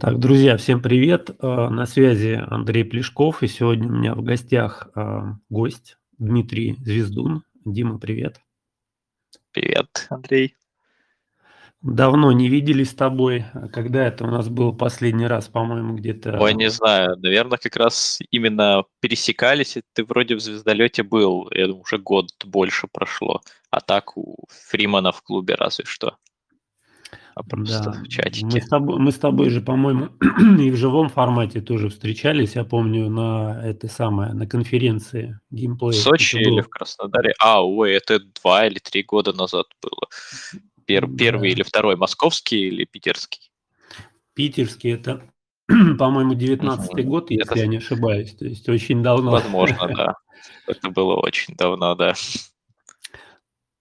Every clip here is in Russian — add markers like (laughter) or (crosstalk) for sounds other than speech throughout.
Так, друзья, всем привет. Э, на связи Андрей Плешков, и сегодня у меня в гостях э, гость Дмитрий Звездун. Дима, привет. Привет, Андрей. Давно не виделись с тобой. Когда это у нас был последний раз, по-моему, где-то... Ой, не знаю. Наверное, как раз именно пересекались. и Ты вроде в звездолете был. Я думаю, уже год больше прошло. А так у Фримана в клубе разве что а просто да. в чатике. Мы с, тобой, мы с тобой же, по-моему, (clears throat) и в живом формате тоже встречались, я помню, на это самое, на конференции геймплея. В Сочи или в Краснодаре? А, ой, это два или три года назад было. Пер, да. Первый или второй, московский или питерский? Питерский это, (clears throat) по-моему, 19-й угу. год, если это... я не ошибаюсь. То есть очень давно. Возможно, (laughs) да. Это было очень давно, да.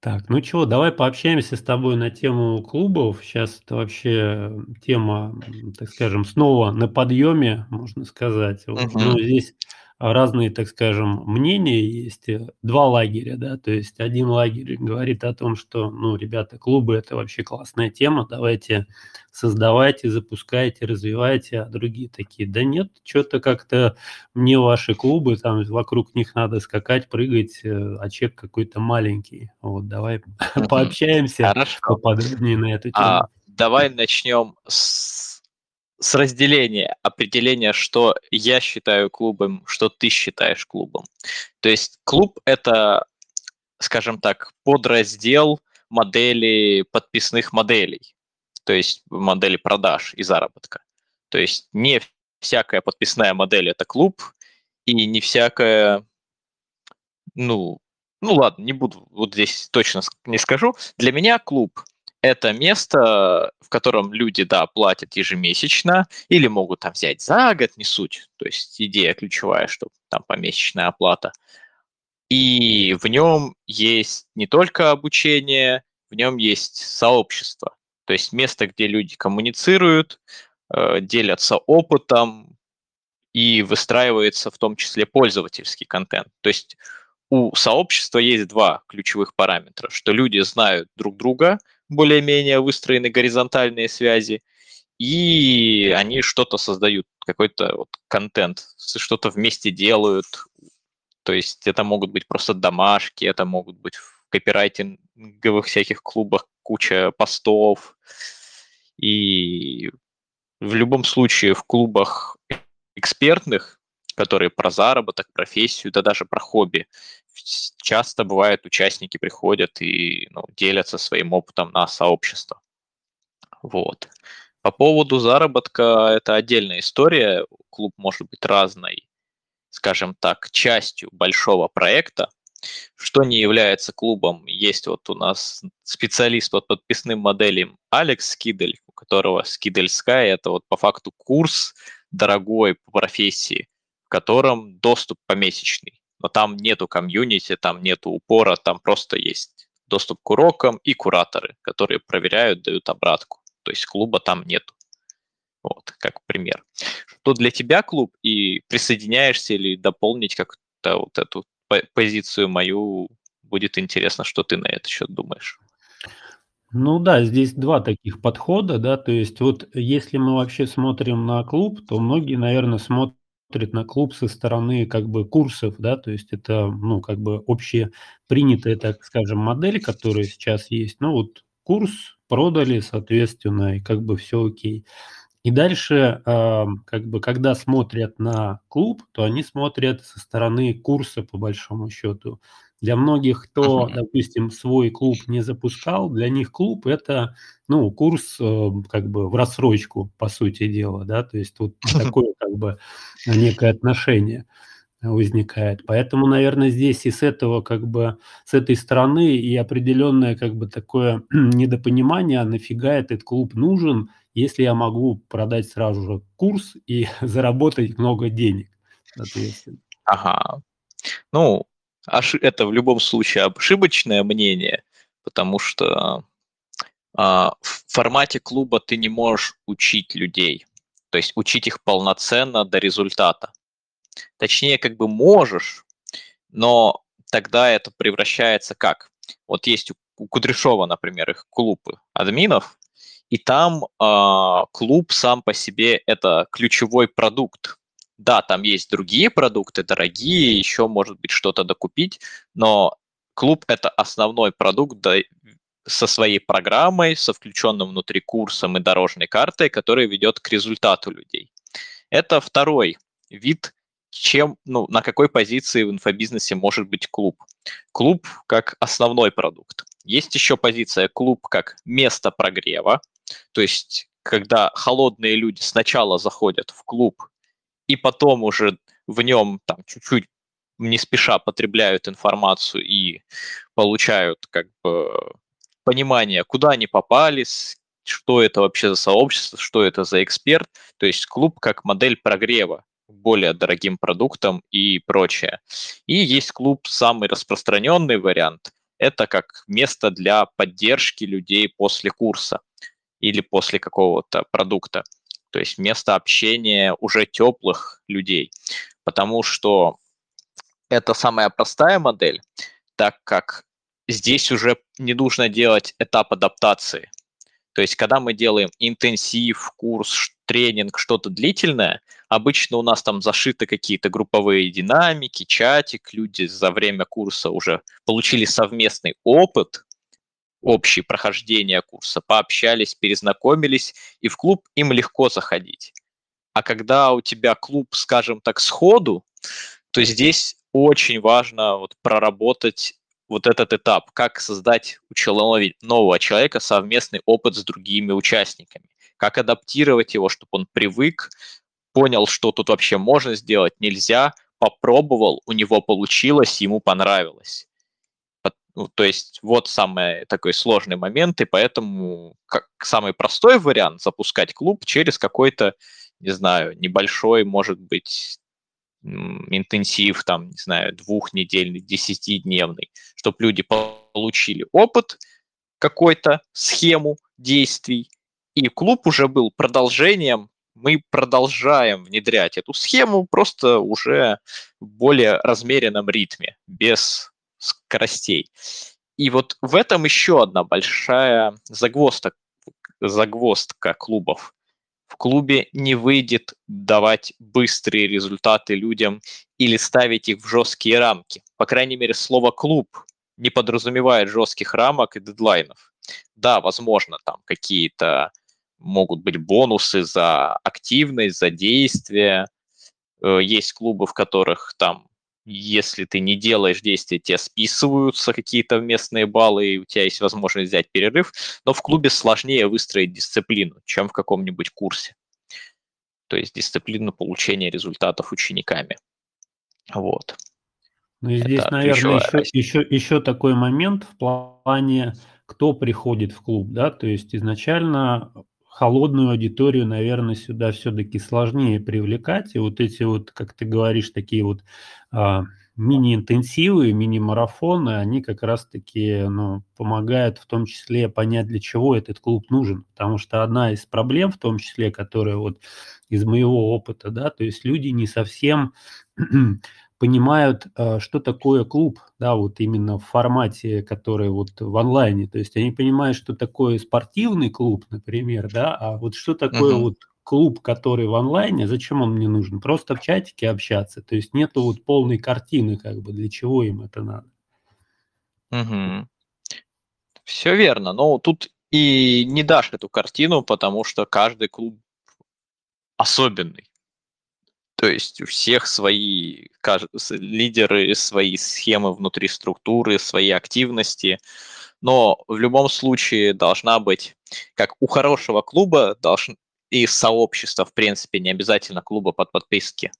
Так, ну чего, давай пообщаемся с тобой на тему клубов. Сейчас это вообще тема, так скажем, снова на подъеме, можно сказать. Вот. Но ну, здесь разные, так скажем, мнения есть, два лагеря, да, то есть один лагерь говорит о том, что, ну, ребята, клубы – это вообще классная тема, давайте создавайте, запускайте, развивайте, а другие такие, да нет, что-то как-то мне ваши клубы, там вокруг них надо скакать, прыгать, э, а чек какой-то маленький. Вот, давай (laughs) пообщаемся поподробнее на эту а, тему. Давай начнем с с разделения, определения, что я считаю клубом, что ты считаешь клубом. То есть клуб – это, скажем так, подраздел модели подписных моделей, то есть модели продаж и заработка. То есть не всякая подписная модель – это клуб, и не всякая, ну, ну ладно, не буду, вот здесь точно не скажу. Для меня клуб – это место, в котором люди, да, платят ежемесячно или могут там взять за год, не суть. То есть идея ключевая, что там помесячная оплата. И в нем есть не только обучение, в нем есть сообщество. То есть место, где люди коммуницируют, э, делятся опытом и выстраивается в том числе пользовательский контент. То есть у сообщества есть два ключевых параметра, что люди знают друг друга, более-менее выстроены горизонтальные связи, и они что-то создают, какой-то вот контент, что-то вместе делают. То есть это могут быть просто домашки, это могут быть в копирайтинговых всяких клубах куча постов. И в любом случае в клубах экспертных, которые про заработок, профессию, да даже про хобби, часто бывает, участники приходят и ну, делятся своим опытом на сообщество. Вот. По поводу заработка это отдельная история. Клуб может быть разной, скажем так, частью большого проекта. Что не является клубом, есть вот у нас специалист по подписным моделям Алекс Скидель, у которого Skidel Sky это вот по факту курс дорогой по профессии, котором доступ помесячный но там нету комьюнити, там нету упора, там просто есть доступ к урокам и кураторы, которые проверяют, дают обратку. То есть клуба там нету. Вот, как пример. Что для тебя клуб, и присоединяешься или дополнить как-то вот эту позицию мою, будет интересно, что ты на этот счет думаешь. Ну да, здесь два таких подхода, да, то есть вот если мы вообще смотрим на клуб, то многие, наверное, смотрят смотрит на клуб со стороны как бы курсов, да, то есть это, ну, как бы общепринятая, так скажем, модель, которая сейчас есть. Ну, вот курс продали, соответственно, и как бы все окей. И дальше, э, как бы, когда смотрят на клуб, то они смотрят со стороны курса, по большому счету. Для многих, кто, допустим, свой клуб не запускал, для них клуб это, ну, курс э, как бы в рассрочку, по сути дела, да, то есть вот (laughs) такое как бы некое отношение возникает. Поэтому, наверное, здесь и с этого как бы, с этой стороны и определенное как бы такое (clears throat) недопонимание, а нафига этот клуб нужен, если я могу продать сразу же курс и (laughs) заработать много денег, соответственно. Ага. Ну, это в любом случае ошибочное мнение, потому что а, в формате клуба ты не можешь учить людей, то есть учить их полноценно до результата. Точнее, как бы можешь, но тогда это превращается как? Вот есть у Кудряшова, например, их клубы админов, И там э, клуб сам по себе это ключевой продукт. Да, там есть другие продукты, дорогие, еще может быть что-то докупить, но клуб это основной продукт да, со своей программой, со включенным внутри курсом и дорожной картой, который ведет к результату людей. Это второй вид, чем, ну, на какой позиции в инфобизнесе может быть клуб. Клуб как основной продукт. Есть еще позиция клуб как место прогрева, то есть когда холодные люди сначала заходят в клуб и потом уже в нем там чуть-чуть не спеша потребляют информацию и получают как бы понимание, куда они попали, что это вообще за сообщество, что это за эксперт. То есть клуб как модель прогрева более дорогим продуктам и прочее. И есть клуб, самый распространенный вариант, это как место для поддержки людей после курса или после какого-то продукта. То есть место общения уже теплых людей. Потому что это самая простая модель, так как здесь уже не нужно делать этап адаптации. То есть, когда мы делаем интенсив, курс, тренинг, что-то длительное, обычно у нас там зашиты какие-то групповые динамики, чатик, люди за время курса уже получили совместный опыт, общее прохождение курса, пообщались, перезнакомились, и в клуб им легко заходить. А когда у тебя клуб, скажем так, сходу, то здесь очень важно вот проработать вот этот этап, как создать у нового человека совместный опыт с другими участниками, как адаптировать его, чтобы он привык, понял, что тут вообще можно сделать, нельзя, попробовал, у него получилось, ему понравилось. Ну, то есть вот самый такой сложный момент, и поэтому как самый простой вариант запускать клуб через какой-то, не знаю, небольшой, может быть, интенсив, там, не знаю, двухнедельный, десятидневный, чтобы люди получили опыт, какой-то схему действий, и клуб уже был продолжением, мы продолжаем внедрять эту схему просто уже в более размеренном ритме, без скоростей. И вот в этом еще одна большая загвоздка, загвоздка клубов в клубе не выйдет давать быстрые результаты людям или ставить их в жесткие рамки. По крайней мере, слово «клуб» не подразумевает жестких рамок и дедлайнов. Да, возможно, там какие-то могут быть бонусы за активность, за действие. Э, есть клубы, в которых там если ты не делаешь действия, тебе списываются какие-то местные баллы, и у тебя есть возможность взять перерыв, но в клубе сложнее выстроить дисциплину, чем в каком-нибудь курсе. То есть дисциплину получения результатов учениками. Вот. Ну и здесь, Это наверное, еще, еще, еще такой момент в плане, кто приходит в клуб, да, то есть изначально холодную аудиторию, наверное, сюда все-таки сложнее привлекать. И вот эти вот, как ты говоришь, такие вот а, мини-интенсивы, мини-марафоны, они как раз-таки ну, помогают в том числе понять, для чего этот клуб нужен. Потому что одна из проблем, в том числе, которая вот из моего опыта, да, то есть люди не совсем понимают, э, что такое клуб, да, вот именно в формате, который вот в онлайне. То есть они понимают, что такое спортивный клуб, например, да, а вот что такое uh-huh. вот клуб, который в онлайне, зачем он мне нужен? Просто в чатике общаться. То есть нету вот полной картины, как бы, для чего им это надо. Угу. Все верно. Но тут и не дашь эту картину, потому что каждый клуб особенный. То есть у всех свои лидеры, свои схемы внутри структуры, свои активности. Но в любом случае должна быть, как у хорошего клуба, должен, и сообщества, в принципе, не обязательно клуба под подписки,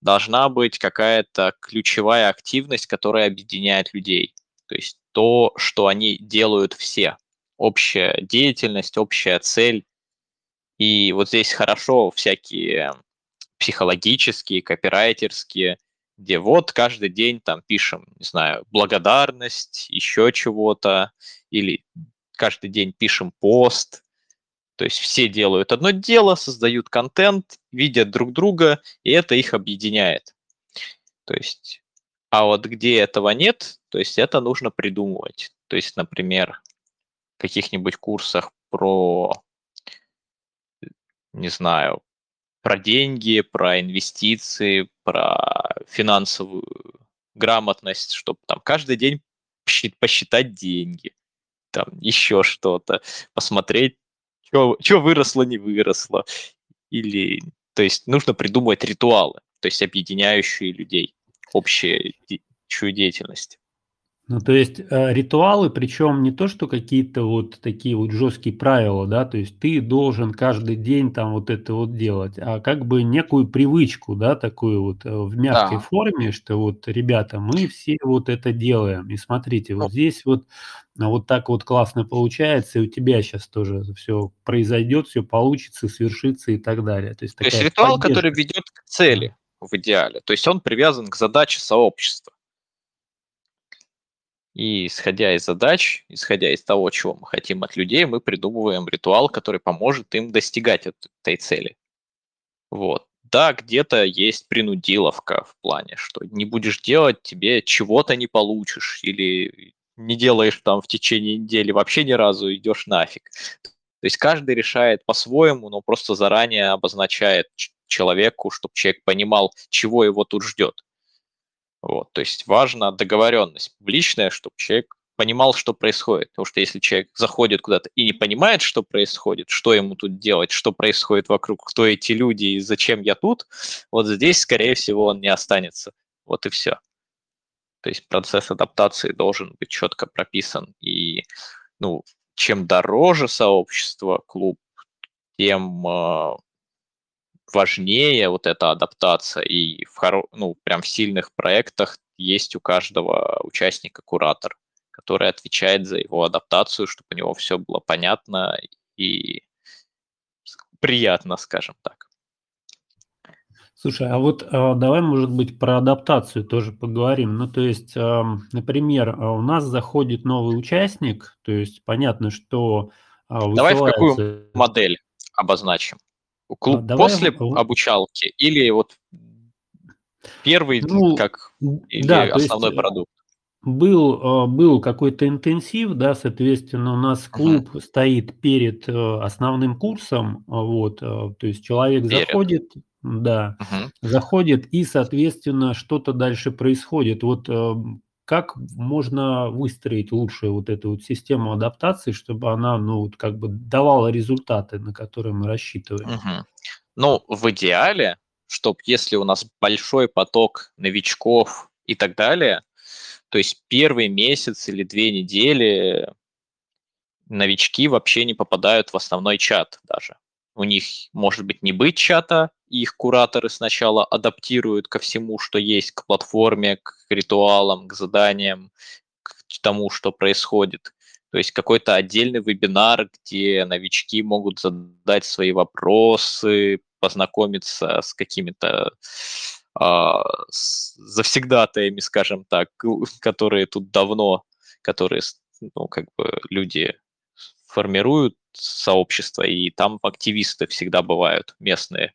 должна быть какая-то ключевая активность, которая объединяет людей. То есть то, что они делают все. Общая деятельность, общая цель. И вот здесь хорошо всякие психологические, копирайтерские, где вот каждый день там пишем, не знаю, благодарность, еще чего-то, или каждый день пишем пост. То есть все делают одно дело, создают контент, видят друг друга, и это их объединяет. То есть, а вот где этого нет, то есть это нужно придумывать. То есть, например, в каких-нибудь курсах про не знаю, про деньги, про инвестиции, про финансовую грамотность, чтобы там каждый день посчитать деньги, там еще что-то, посмотреть, что выросло, не выросло. Или, то есть нужно придумывать ритуалы, то есть объединяющие людей, общую деятельность. Ну, то есть э, ритуалы, причем не то, что какие-то вот такие вот жесткие правила, да, то есть ты должен каждый день там вот это вот делать, а как бы некую привычку, да, такую вот э, в мягкой Да. форме, что вот, ребята, мы все вот это делаем, и смотрите, Ну, вот здесь вот а вот так вот классно получается, и у тебя сейчас тоже все произойдет, все получится, свершится и так далее. То есть то есть ритуал, который поддержка. ведет к цели в идеале, то есть он привязан к задаче сообщества. И исходя из задач, исходя из того, чего мы хотим от людей, мы придумываем ритуал, который поможет им достигать этой цели. Вот. Да, где-то есть принудиловка в плане, что не будешь делать, тебе чего-то не получишь, или не делаешь там в течение недели вообще ни разу, идешь нафиг. То есть каждый решает по-своему, но просто заранее обозначает человеку, чтобы человек понимал, чего его тут ждет. Вот, то есть важна договоренность публичная, чтобы человек понимал, что происходит. Потому что если человек заходит куда-то и не понимает, что происходит, что ему тут делать, что происходит вокруг, кто эти люди и зачем я тут, вот здесь, скорее всего, он не останется. Вот и все. То есть процесс адаптации должен быть четко прописан. И ну, чем дороже сообщество, клуб, тем э, важнее вот эта адаптация, и в, хоро... ну, прям в сильных проектах есть у каждого участника куратор, который отвечает за его адаптацию, чтобы у него все было понятно и приятно, скажем так. Слушай, а вот а, давай, может быть, про адаптацию тоже поговорим. Ну, то есть, а, например, а у нас заходит новый участник, то есть понятно, что а, Давай в какую модель обозначим? Клуб а, после я... обучалки или вот первый ну, как или да, основной есть, продукт? Был, а, был какой-то интенсив, да, соответственно, у нас клуб uh-huh. стоит перед э, основным курсом, вот, э, то есть человек перед. заходит, да, uh-huh. заходит и, соответственно, что-то дальше происходит. Вот э, как можно выстроить лучше вот эту вот систему адаптации, чтобы она, ну, вот как бы давала результаты, на которые мы рассчитываем? Угу. Ну, в идеале, чтобы если у нас большой поток новичков и так далее, то есть первый месяц или две недели новички вообще не попадают в основной чат даже. У них может быть не быть чата, их кураторы сначала адаптируют ко всему, что есть, к платформе, к ритуалам, к заданиям, к тому, что происходит. То есть какой-то отдельный вебинар, где новички могут задать свои вопросы, познакомиться с какими-то а, с завсегдатаями, скажем так, (laughs) которые тут давно, которые, ну, как бы люди формируют сообщество, и там активисты всегда бывают местные,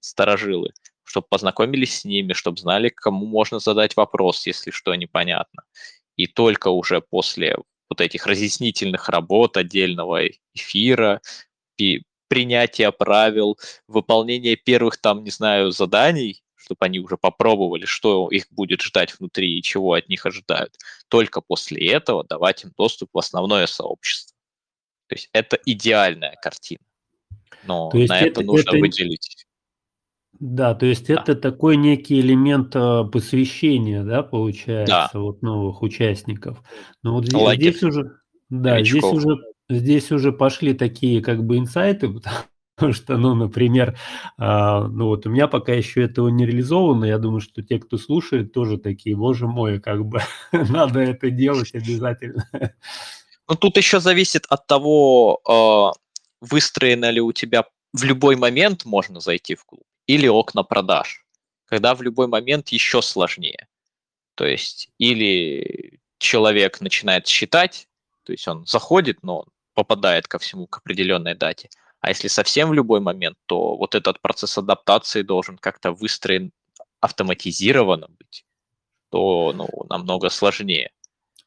старожилы, чтобы познакомились с ними, чтобы знали, кому можно задать вопрос, если что непонятно. И только уже после вот этих разъяснительных работ, отдельного эфира, принятия правил, выполнения первых там, не знаю, заданий, чтобы они уже попробовали, что их будет ждать внутри и чего от них ожидают. Только после этого давать им доступ в основное сообщество. То есть это идеальная картина. Но То есть на это, это нужно это... выделить. Да, то есть да. это такой некий элемент а, посвящения, да, получается, да. вот новых участников. Но вот здесь, здесь уже, да, здесь уже здесь уже пошли такие как бы инсайты, (laughs) потому что, ну, например, а, ну вот у меня пока еще этого не реализовано, я думаю, что те, кто слушает, тоже такие, боже мой, как бы (laughs) надо это делать обязательно. Ну, тут еще зависит от того, а, выстроено ли у тебя в любой момент можно зайти в клуб или окна продаж, когда в любой момент еще сложнее. То есть или человек начинает считать, то есть он заходит, но попадает ко всему к определенной дате. А если совсем в любой момент, то вот этот процесс адаптации должен как-то выстроен автоматизированно быть, то ну, намного сложнее.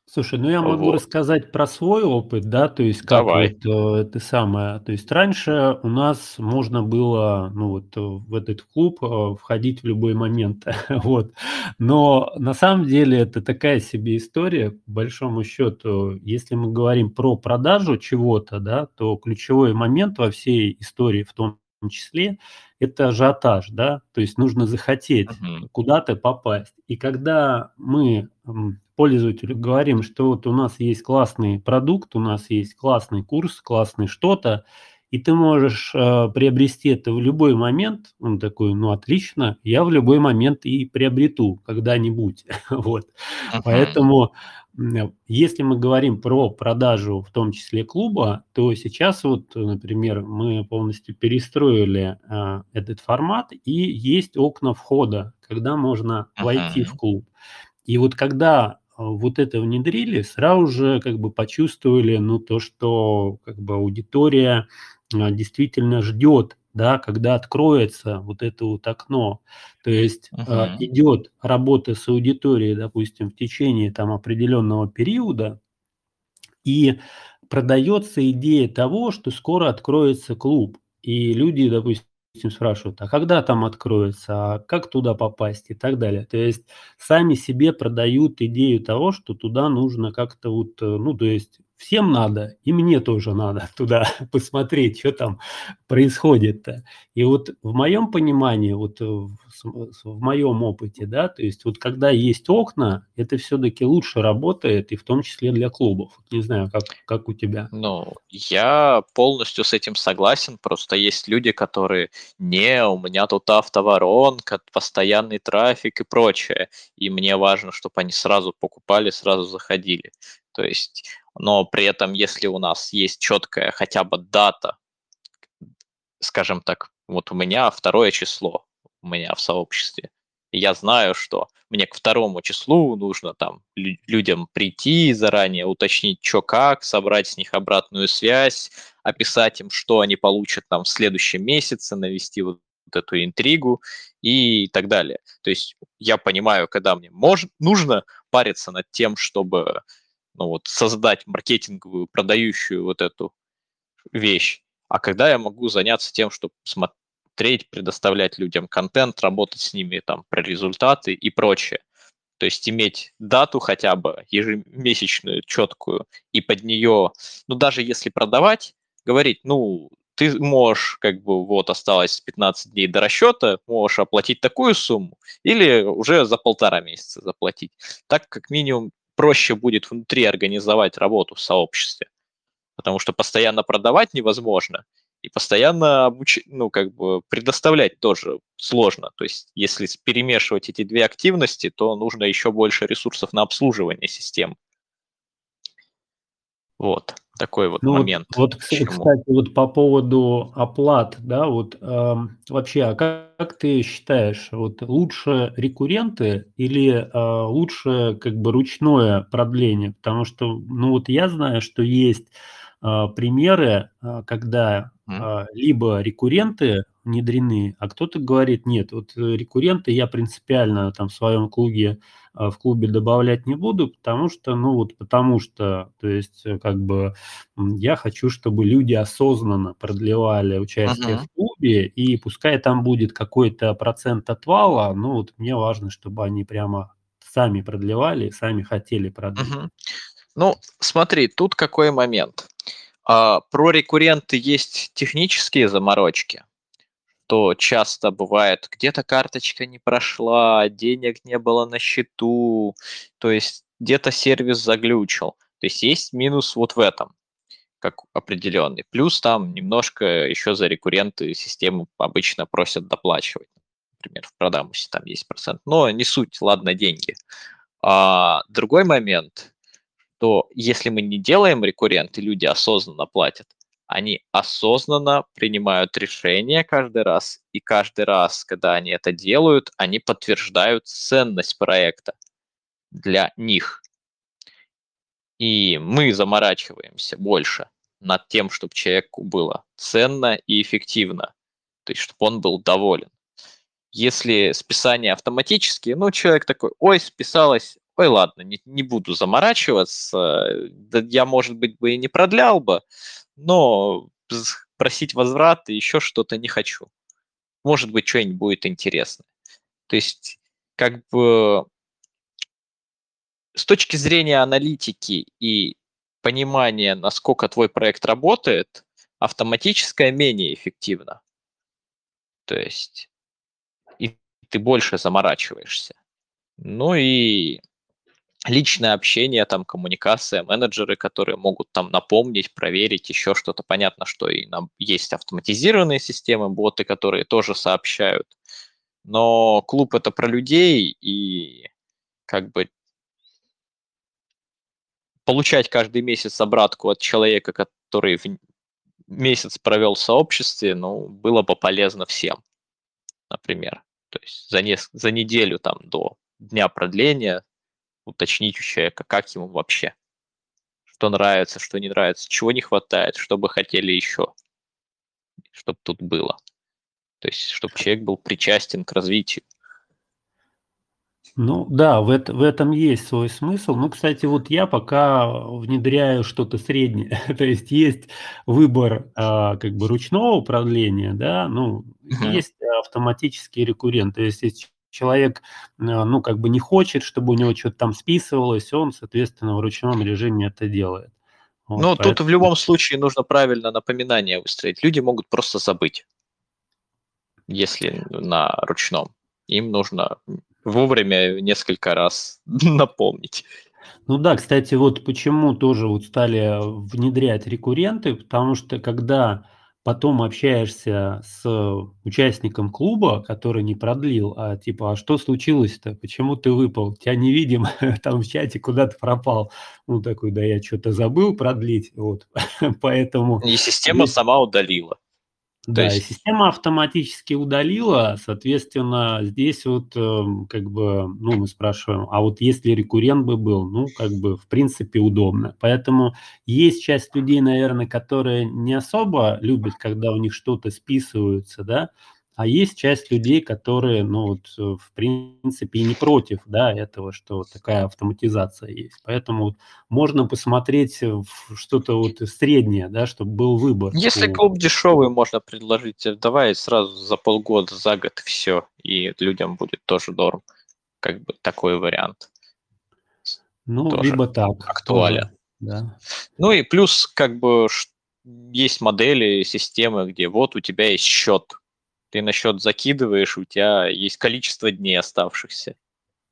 Слушай, ну я могу Вот. рассказать про свой опыт, да, то есть как Давай. вот э, это самое, то есть раньше у нас можно было, ну вот э, в этот клуб э, входить в любой момент, (laughs) вот, но на самом деле это такая себе история, по большому счету, если мы говорим про продажу чего-то, да, то ключевой момент во всей истории в том числе это ажиотаж, да, то есть нужно захотеть Мгм. куда-то попасть. И когда мы пользователю говорим, что вот у нас есть классный продукт, у нас есть классный курс, классный что-то, и ты можешь э, приобрести это в любой момент, он такой, ну отлично, я в любой момент и приобрету когда-нибудь, (laughs) вот. Мгм. Поэтому если мы говорим про продажу, в том числе клуба, то сейчас вот, например, мы полностью перестроили а, этот формат, и есть окна входа, когда можно войти в клуб. И вот когда а, вот это внедрили, сразу же как бы почувствовали, ну, то, что как бы аудитория а, действительно ждет, да, когда откроется вот это вот окно. То есть а, Мгм. идет работа с аудиторией, допустим, в течение там определенного периода, и продается идея того, что скоро откроется клуб. И люди, допустим, спрашивают: "А когда там откроется? А как туда попасть?" И так далее. То есть сами себе продают идею того, что туда нужно как-то вот, э, ну, то есть всем надо, и мне тоже надо (laughs) туда посмотреть, что там происходит-то. И вот в моем понимании, вот, э, в с в моем опыте, да, то есть вот когда есть окна, это все-таки лучше работает, и в том числе для клубов. Не знаю, как как у тебя? Ну, я полностью с этим согласен. Просто есть люди, которые: "Не, у меня тут автоворонка, постоянный трафик и прочее, и мне важно, чтобы они сразу покупали, сразу заходили". То есть, но при этом, если у нас есть четкая хотя бы дата, скажем так, вот у меня второе число, у меня в сообществе. Я знаю, что мне к второму числу нужно там лю- людям прийти заранее, уточнить, что как, собрать с них обратную связь, описать им, что они получат там в следующем месяце, навести вот эту интригу и так далее. То есть я понимаю, когда мне может, нужно париться над тем, чтобы ну, вот, создать маркетинговую, продающую вот эту вещь. А когда я могу заняться тем, чтобы смотреть, предоставлять людям контент, работать с ними там про результаты и прочее. То есть иметь дату хотя бы ежемесячную, четкую, и под нее, ну даже если продавать, говорить, ну, ты можешь, как бы, вот осталось 15 дней до расчета, можешь оплатить такую сумму или уже за полтора месяца заплатить. Так как минимум проще будет внутри организовать работу в сообществе потому что постоянно продавать невозможно, и постоянно обуч... ну, как бы предоставлять тоже сложно. То есть, если перемешивать эти две активности, то нужно еще больше ресурсов на обслуживание систем. Вот такой вот Ну вот момент. вот, Почему? кстати, вот по поводу оплат, да, вот, ам, вообще, а как как ты считаешь, вот лучше рекурренты или, а, лучше как бы ручное продление? Потому что, ну, вот я знаю, что есть, примеры, а, когда, а, либо рекурренты внедрены, а кто-то говорит: "Нет, вот, э, рекурренты я принципиально там в своем клубе а, в клубе добавлять не буду, потому что, ну вот потому что, то есть, э, как бы я хочу, чтобы люди осознанно продлевали участие в Мгм. клубе, и пускай там будет какой-то процент отвала, но вот мне важно, чтобы они прямо сами продлевали, сами хотели продлить. Мгм. Ну, смотри, тут какой момент. А, про рекурренты есть технические заморочки, то часто бывает, где-то карточка не прошла, денег не было на счету, то есть где-то сервис заглючил. То есть есть минус вот в этом, как определенный. Плюс там немножко еще за рекурренты систему обычно просят доплачивать. Например, в Продамусе там есть процент. Но не суть, ладно, деньги. А, другой момент, то если мы не делаем рекуррент, и люди осознанно платят, они осознанно принимают решения каждый раз, и каждый раз, когда они это делают, они подтверждают ценность проекта для них. И мы заморачиваемся больше над тем, чтобы человеку было ценно и эффективно, то есть чтобы он был доволен. Если списание автоматически, ну, человек такой, ой, списалось, ой, ладно, не, не буду заморачиваться, да я, может быть, бы и не продлял бы, но просить возврат и еще что-то не хочу. Может быть, что-нибудь будет интересно. То есть, как бы с точки зрения аналитики и понимания, насколько твой проект работает, автоматическое менее эффективно. То есть и ты больше заморачиваешься. Ну и личное общение, там, коммуникация, менеджеры, которые могут там напомнить, проверить еще что-то. Понятно, что и нам есть автоматизированные системы, боты, которые тоже сообщают. Но клуб это про людей, и как бы получать каждый месяц обратку от человека, который в месяц провел в сообществе, ну, было бы полезно всем, например. То есть за, не, за неделю там до дня продления уточнить у человека, как ему вообще, что нравится, что не нравится, чего не хватает, что бы хотели еще, чтобы тут было. То есть, чтобы человек был причастен к развитию. Ну да, в, это, в этом есть свой смысл. Ну, кстати, вот я пока внедряю что-то среднее. (laughs) То есть есть выбор а, как бы ручного управления, да, ну, uh-huh. есть автоматический рекуррент. То есть если человек, а, ну, как бы не хочет, чтобы у него что-то там списывалось, он, соответственно, в ручном режиме это делает. Вот, ну, поэтому... тут в любом случае нужно правильно напоминание выстроить. Люди могут просто забыть, если на ручном. Им нужно вовремя несколько раз (laughs) напомнить. Ну да, кстати, вот почему тоже вот стали внедрять рекурренты, потому что когда потом общаешься с участником клуба, который не продлил, а типа, а что случилось-то, почему ты выпал, тебя не видим, (laughs) там в чате куда-то пропал. Ну такой, да я что-то забыл продлить, вот, (laughs) поэтому... И система сама удалила. Да, есть... и система автоматически удалила, соответственно, здесь вот э, как бы, ну, мы спрашиваем, а вот если рекуррент бы был, ну, как бы, в принципе, удобно. Поэтому есть часть людей, наверное, которые не особо любят, когда у них что-то списываются, да, а есть часть людей, которые, ну вот, э, в принципе, и не против, да, этого, что такая автоматизация есть. Поэтому можно посмотреть в что-то вот среднее, да, чтобы был выбор. Если клуб дешевый, можно предложить, э, давай сразу за полгода, за год все, и людям будет тоже норм. Как бы такой вариант. Ну, тоже либо так. Актуален. Тоже, да. Ну и плюс, как бы, есть модели, системы, где вот у тебя есть счет, ты на счет закидываешь, у тебя есть количество дней оставшихся.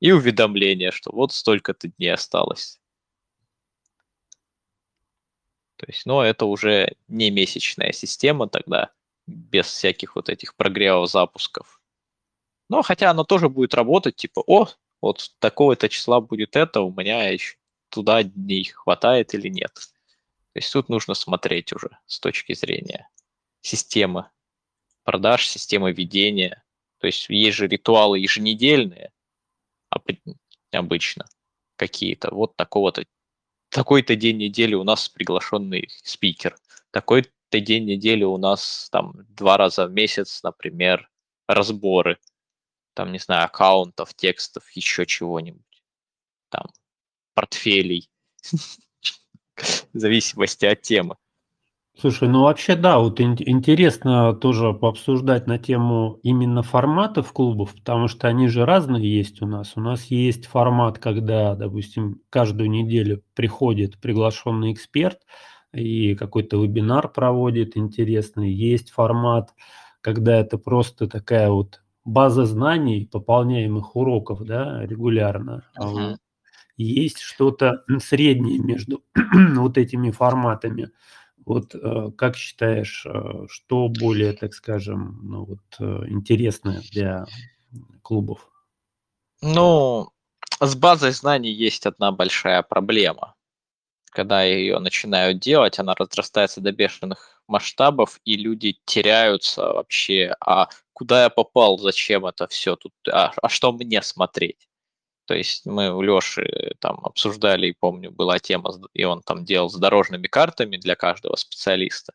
И уведомление, что вот столько-то дней осталось. То есть, ну, это уже не месячная система тогда, без всяких вот этих прогревов запусков. Но хотя оно тоже будет работать, типа, о, вот такого-то числа будет это, у меня еще туда дней хватает или нет. То есть тут нужно смотреть уже с точки зрения системы продаж, системы ведения. То есть есть же ритуалы еженедельные обычно какие-то. Вот такого-то такой-то день недели у нас приглашенный спикер. Такой-то день недели у нас там два раза в месяц, например, разборы. Там, не знаю, аккаунтов, текстов, еще чего-нибудь. Там, портфелей. (laughs) В зависимости от темы. Слушай, ну вообще да, вот интересно тоже пообсуждать на тему именно форматов клубов, потому что они же разные есть у нас. У нас есть формат, когда, допустим, каждую неделю приходит приглашенный эксперт и какой-то вебинар проводит интересный. Есть формат, когда это просто такая вот база знаний, пополняемых уроков, да, регулярно. Uh-huh. Есть что-то среднее между (clears throat) вот этими форматами. Вот э, как считаешь, э, что более, так скажем, ну, вот, э, интересное для клубов? Ну, с базой знаний есть одна большая проблема. Когда ее начинают делать, она разрастается до бешеных масштабов, и люди теряются вообще, а куда я попал, зачем это все тут, а, а что мне смотреть? То есть мы у Леши там обсуждали, и помню, была тема, и он там делал с дорожными картами для каждого специалиста.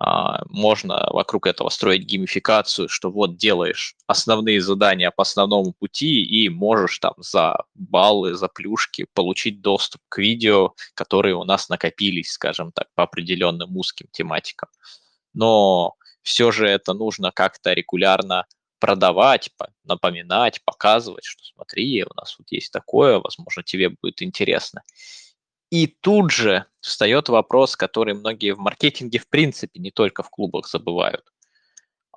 а, можно вокруг этого строить геймификацию, что вот делаешь основные задания по основному пути и можешь там за баллы, за плюшки получить доступ к видео, которые у нас накопились, скажем так, по определенным узким тематикам. Но все же это нужно как-то регулярно продавать, напоминать, показывать, что смотри, у нас вот есть такое, возможно, тебе будет интересно. И тут же встает вопрос, который многие в маркетинге, в принципе, не только в клубах забывают.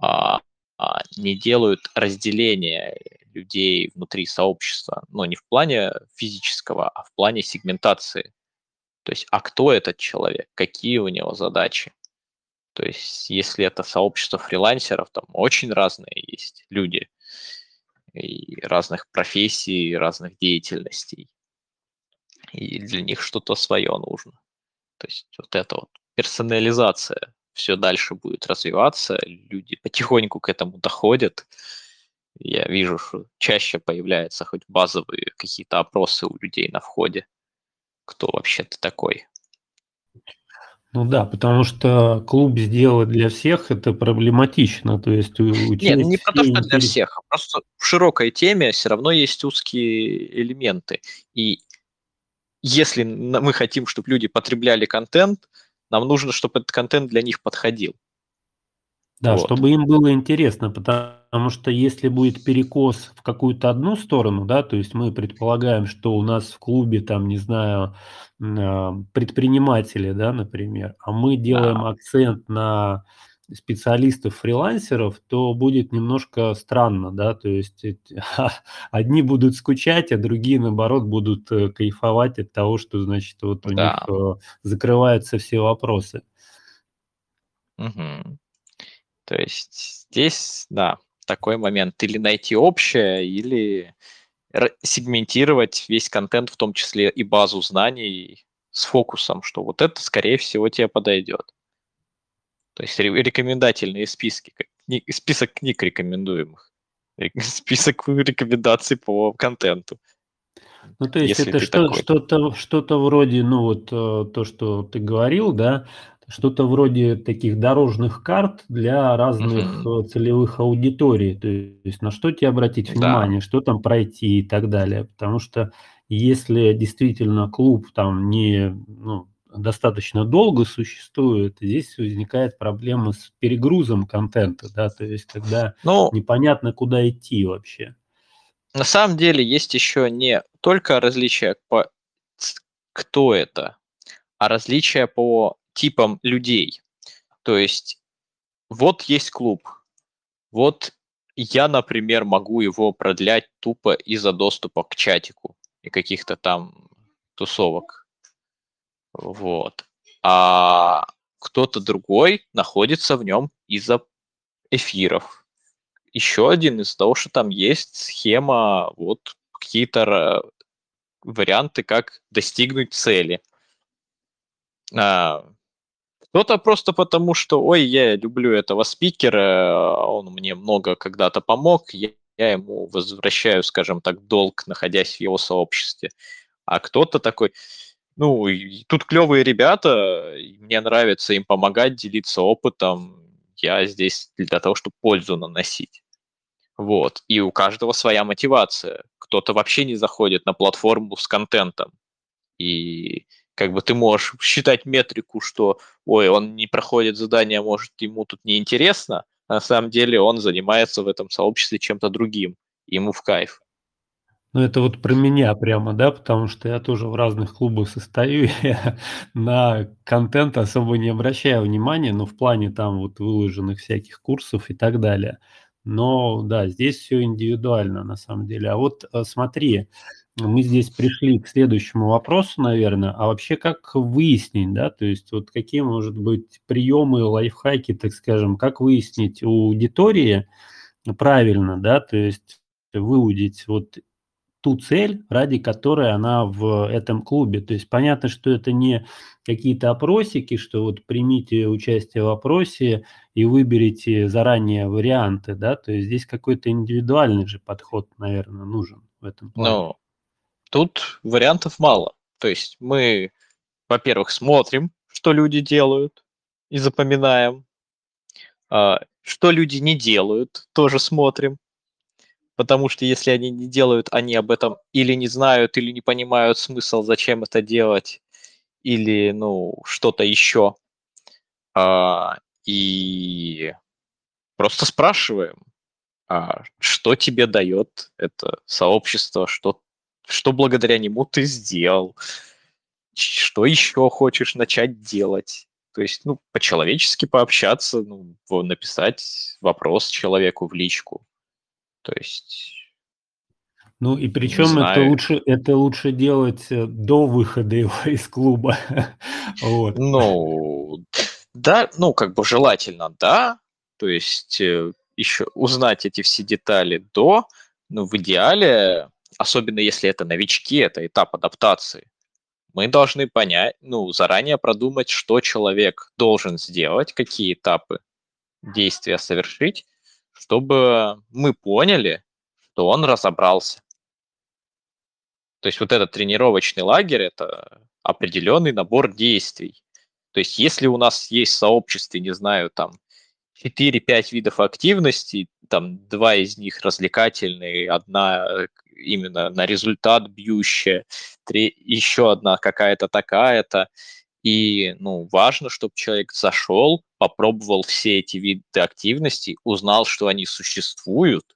А, а, не делают разделения людей внутри сообщества, но не в плане физического, а в плане сегментации. То есть, а кто этот человек, какие у него задачи. То есть, если это сообщество фрилансеров, там очень разные есть люди и разных профессий, разных деятельностей и для них что-то свое нужно. То есть вот эта вот персонализация все дальше будет развиваться, люди потихоньку к этому доходят. Я вижу, что чаще появляются хоть базовые какие-то опросы у людей на входе. Кто вообще ты такой? Ну да, потому что клуб сделать для всех это проблематично. То есть Нет, не про то, что для всех, а просто в широкой теме все равно есть узкие элементы. И если мы хотим, чтобы люди потребляли контент, нам нужно, чтобы этот контент для них подходил. Да, вот. чтобы им было интересно, потому что если будет перекос в какую-то одну сторону, да, то есть мы предполагаем, что у нас в клубе там, не знаю, а, предприниматели, да, например, а мы делаем да. акцент на специалистов-фрилансеров, то будет немножко странно, да, то есть (laughs) одни будут скучать, а другие, наоборот, будут э, кайфовать от того, что, значит, вот у да. них э, закрываются все вопросы. Угу. То есть здесь, да, такой момент. Или найти общее, или сегментировать весь контент, в том числе и базу знаний с фокусом, что вот это, скорее всего, тебе подойдет. То есть рекомендательные списки, список книг рекомендуемых, (laughs) список рекомендаций по контенту. Ну, то есть это что, что-то, что-то вроде, ну, вот э, то, что ты говорил, да, что-то вроде таких дорожных карт для разных uh-huh. целевых аудиторий. То есть на что тебе обратить внимание, да. что там пройти и так далее. Потому что если действительно клуб там не, ну, достаточно долго существует, здесь возникает проблема с перегрузом контента, да, то есть когда ну, непонятно, куда идти вообще. На самом деле есть еще не только различия по кто это, а различия по типам людей. То есть вот есть клуб, вот я, например, могу его продлять тупо из-за доступа к чатику и каких-то там тусовок вот. А кто-то другой находится в нем из-за эфиров. Еще один из того, что там есть схема, вот какие-то варианты, как достигнуть цели. А, кто-то просто потому, что, ой, я люблю этого спикера, он мне много когда-то помог, я, я ему возвращаю, скажем так, долг, находясь в его сообществе. А кто-то такой, ну, тут клевые ребята, мне нравится им помогать, делиться опытом. Я здесь для того, чтобы пользу наносить. Вот. И у каждого своя мотивация. Кто-то вообще не заходит на платформу с контентом. И как бы ты можешь считать метрику, что, ой, он не проходит задания, может, ему тут неинтересно, а на самом деле он занимается в этом сообществе чем-то другим, ему в кайф. Ну, это вот про меня прямо, да, потому что я тоже в разных клубах состою, (laughs) я на контент особо не обращаю внимания, но в плане там вот выложенных всяких курсов и так далее. Но да, здесь все индивидуально на самом деле. А вот э, смотри, мы здесь пришли к следующему вопросу, наверное. А вообще как выяснить, да, то есть вот какие, может быть, приемы, лайфхаки, так скажем, как выяснить у аудитории правильно, да, то есть выудить вот ту цель, ради которой она в этом клубе. То есть понятно, что это не какие-то опросики, что вот примите участие в опросе и выберите заранее варианты, да, то есть здесь какой-то индивидуальный же подход, наверное, нужен в этом плане. Ну, тут вариантов мало. То есть мы, во-первых, смотрим, что люди делают и запоминаем, А, что люди не делают, тоже смотрим. Потому что если они не делают, они об этом или не знают, или не понимают смысл, зачем это делать, или, ну, что-то еще. А, и просто спрашиваем, а что тебе дает это сообщество, что, что благодаря нему ты сделал, что еще хочешь начать делать. То есть, ну, по-человечески пообщаться, ну, написать вопрос человеку в личку. То есть... Ну и причем это лучше, это лучше делать э, до выхода его из клуба. (laughs) вот. Ну, да, ну, как бы желательно, да. То есть э, еще узнать эти все детали до, но в идеале, особенно если это новички, это этап адаптации, мы должны понять, ну, заранее продумать, что человек должен сделать, какие этапы действия совершить, чтобы мы поняли, что он разобрался. То есть вот этот тренировочный лагерь – это определенный набор действий. То есть если у нас есть в сообществе, не знаю, там 4-5 видов активностей, там два из них развлекательные, одна э, именно на результат бьющая, три, еще одна какая-то такая-то. И ну, важно, чтобы человек зашел, попробовал все эти виды активностей, узнал, что они существуют,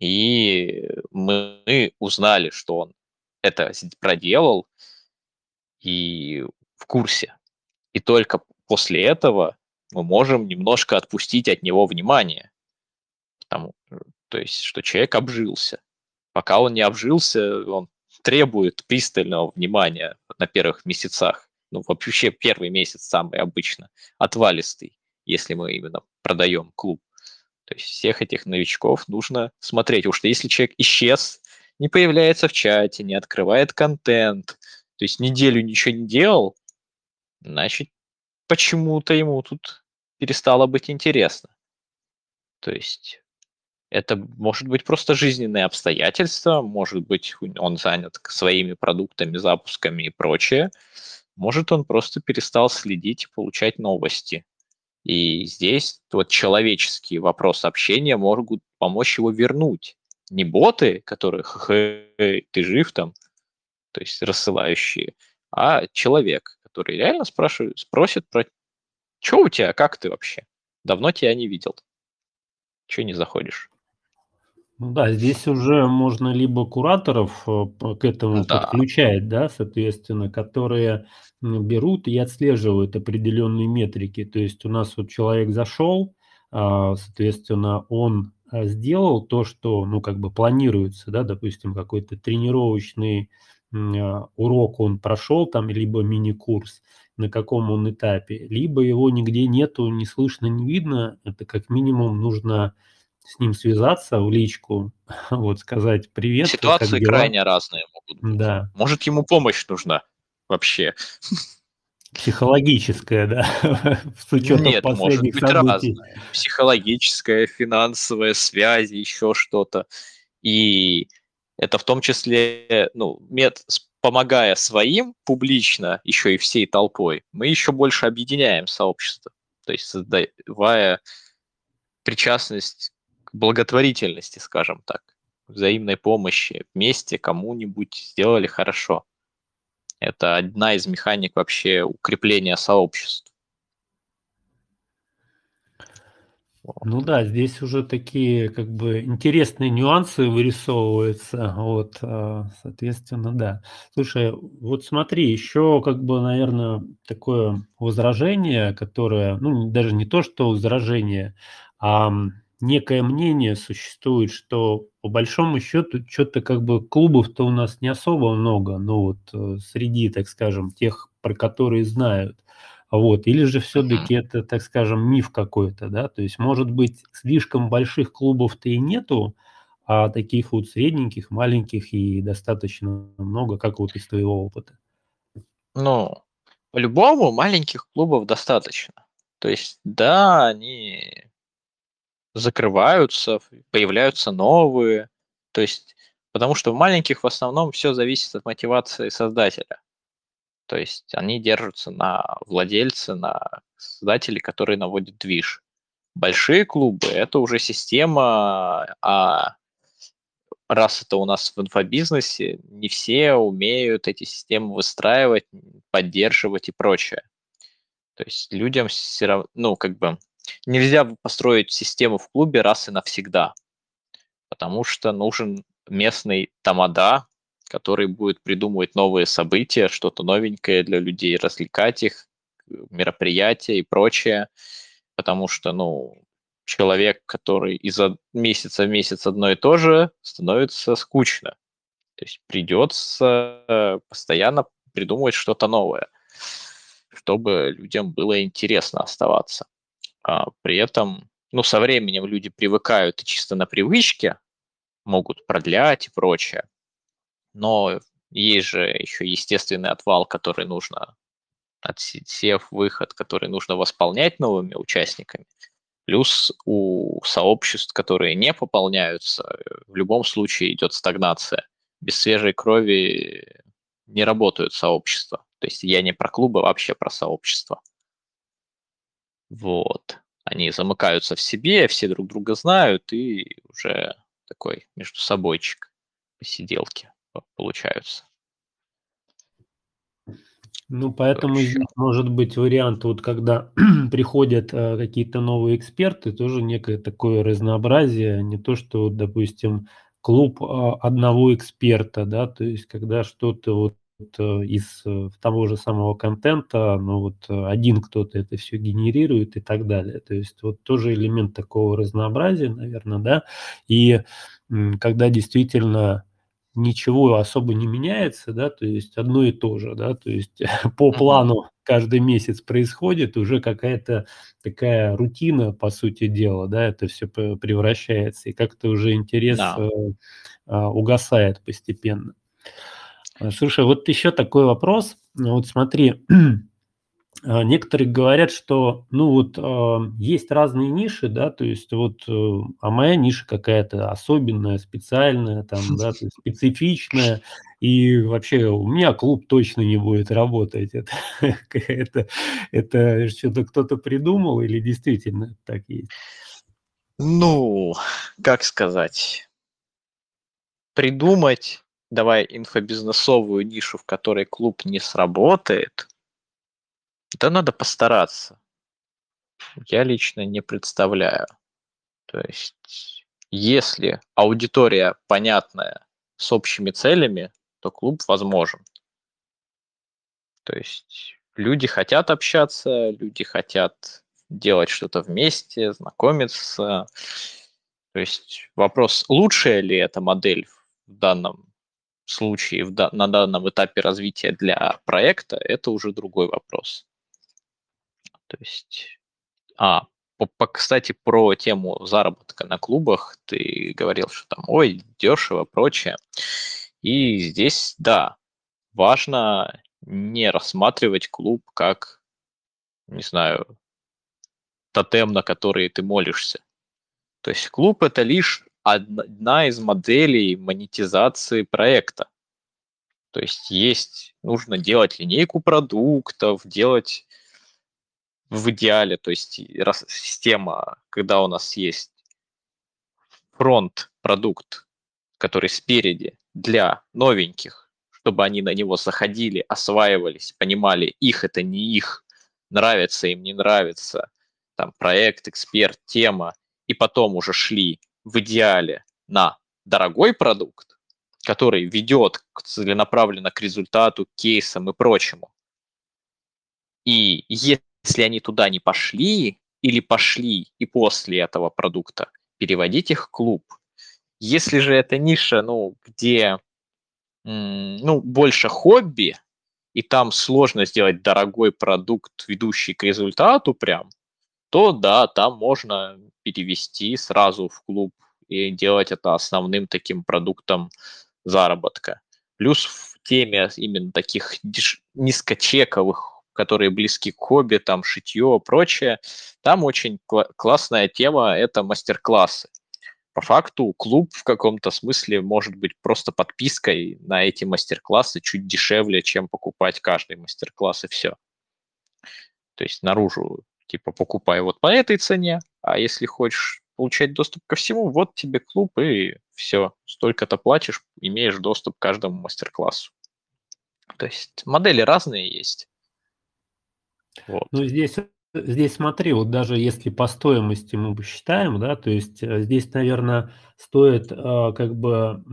и мы узнали, что он это проделал и в курсе. И только после этого мы можем немножко отпустить от него внимание. Потому, то есть, что человек обжился. Пока он не обжился, он требует пристального внимания на первых месяцах. Ну, вообще первый месяц самый обычно отвалистый, если мы именно продаем клуб. То есть всех этих новичков нужно смотреть. Потому что если человек исчез, не появляется в чате, не открывает контент, то есть неделю ничего не делал, значит, почему-то ему тут перестало быть интересно. То есть это может быть просто жизненные обстоятельства, может быть он занят своими продуктами, запусками и прочее, может он просто перестал следить и получать новости. И здесь вот человеческие вопросы общения могут помочь его вернуть. Не боты, которые ты жив там, то есть рассылающие, а человек, который реально спрашивает, спросит про что у тебя, как ты вообще? Давно тебя не видел. Чего не заходишь? Ну да, здесь уже можно либо кураторов э, к этому да. подключать, да, соответственно, которые берут и отслеживают определенные метрики. То есть у нас вот человек зашел, а, соответственно, он а, сделал то, что, ну, как бы планируется, да, допустим, какой-то тренировочный а, урок он прошел там, либо мини-курс, на каком он этапе, либо его нигде нету, не слышно, не видно, это как минимум нужно с ним связаться в личку, (laughs) вот сказать привет. Ситуации крайне разные могут быть. Да. Может, ему помощь нужна вообще. (laughs) Психологическая, да, (laughs) с учетом Нет, последних может быть событий. разное. Психологическая, финансовая, связи, еще что-то. И это в том числе, ну, мет, помогая своим публично, еще и всей толпой, мы еще больше объединяем сообщество. То есть создавая причастность благотворительности, скажем так, взаимной помощи, вместе кому-нибудь сделали хорошо. Это одна из механик вообще укрепления сообществ. Ну да, здесь уже такие как бы интересные нюансы вырисовываются. Вот, а, соответственно, да. Слушай, вот смотри, еще как бы, наверное, такое возражение, которое, ну, даже не то, что возражение, а некое мнение существует, что по большому счету что-то как бы клубов-то у нас не особо много, ну вот э, среди, так скажем, тех, про которые знают. Вот. Или же все-таки это, так скажем, миф какой-то, да? То есть, может быть, слишком больших клубов-то и нету, а таких вот средненьких, маленьких и достаточно много, как вот из твоего опыта? Ну, по-любому маленьких клубов достаточно. То есть, да, они закрываются, появляются новые. То есть, потому что в маленьких в основном все зависит от мотивации создателя. То есть они держатся на владельце, на создателе, который наводит движ. Большие клубы – это уже система, а раз это у нас в инфобизнесе, не все умеют эти системы выстраивать, поддерживать и прочее. То есть людям все равно, ну, как бы, нельзя построить систему в клубе раз и навсегда, потому что нужен местный тамада, который будет придумывать новые события, что-то новенькое для людей, развлекать их, мероприятия и прочее, потому что, ну, человек, который из месяца в месяц одно и то же, становится скучно. То есть придется э, постоянно придумывать что-то новое, чтобы людям было интересно оставаться. А при этом, ну, со временем люди привыкают и чисто на привычке могут продлять и прочее. Но есть же еще естественный отвал, который нужно отсев выход, который нужно восполнять новыми участниками. Плюс у сообществ, которые не пополняются, в любом случае идет стагнация. Без свежей крови не работают сообщества. То есть я не про клубы, вообще про сообщества. Вот. Они замыкаются в себе, все друг друга знают, и уже такой между собойчик посиделки получаются. Ну, поэтому здесь может быть вариант, вот когда (clears throat) приходят э, какие-то новые эксперты, тоже некое такое разнообразие, не то, что, допустим, клуб э, одного эксперта, да, то есть когда что-то вот из э, того же самого контента, но вот э, один кто-то это все генерирует и так далее. То есть вот тоже элемент такого разнообразия, наверное, да, и когда действительно ничего особо не меняется, да, то есть одно и то же, да, то есть (laughs) по плану каждый месяц происходит уже какая-то такая рутина, по сути дела, да, это все превращается, и как-то уже интерес да. э, э, угасает постепенно. Слушай, вот еще такой вопрос. Вот смотри, А, (clears throat) некоторые говорят, что, ну вот, э, есть разные ниши, да, то есть вот, э, а моя ниша какая-то особенная, специальная, там, да, то есть специфичная, и вообще у меня клуб точно не будет работать. (laughs) Это, это, это что-то кто-то придумал или действительно так есть? Ну, как сказать, придумать, давай инфобизнесовую нишу, в которой клуб не сработает – да надо постараться. Я лично не представляю. То есть, если аудитория понятная с общими целями, то клуб возможен. То есть люди хотят общаться, люди хотят делать что-то вместе, знакомиться. То есть вопрос, лучшая ли эта модель в данном случае, в, на данном этапе развития для проекта, это уже другой вопрос. То есть, а, по, по, кстати, про тему заработка на клубах ты говорил, что там, ой, дешево, прочее. И здесь, да, важно не рассматривать клуб как, не знаю, тотем, на который ты молишься. То есть клуб это лишь одна из моделей монетизации проекта. То есть есть, нужно делать линейку продуктов, делать в идеале, то есть раз, система, когда у нас есть фронт продукт, который спереди для новеньких, чтобы они на него заходили, осваивались, понимали, их это не их, нравится им, не нравится, там проект, эксперт, тема, и потом уже шли в идеале на дорогой продукт, который ведет целенаправленно к результату, кейсам и прочему. И если они туда не пошли или пошли и после этого продукта, переводить их в клуб. Если же это ниша, ну, где ну, больше хобби, и там сложно сделать дорогой продукт, ведущий к результату прям, то да, там можно перевести сразу в клуб и делать это основным таким продуктом заработка. Плюс в теме именно таких низкочековых которые близки к хобби, там шитье, прочее, там очень кл- классная тема – это мастер-классы. По факту клуб в каком-то смысле может быть просто подпиской на эти мастер-классы чуть дешевле, чем покупать каждый мастер-класс и все. То есть наружу типа покупай вот по этой цене, а если хочешь получать доступ ко всему, вот тебе клуб, и все, столько-то платишь, имеешь доступ к каждому мастер-классу. То есть модели разные есть. Вот. Ну, здесь, здесь смотри, вот даже если по стоимости мы посчитаем, да, то есть э, здесь, наверное, стоит э, как бы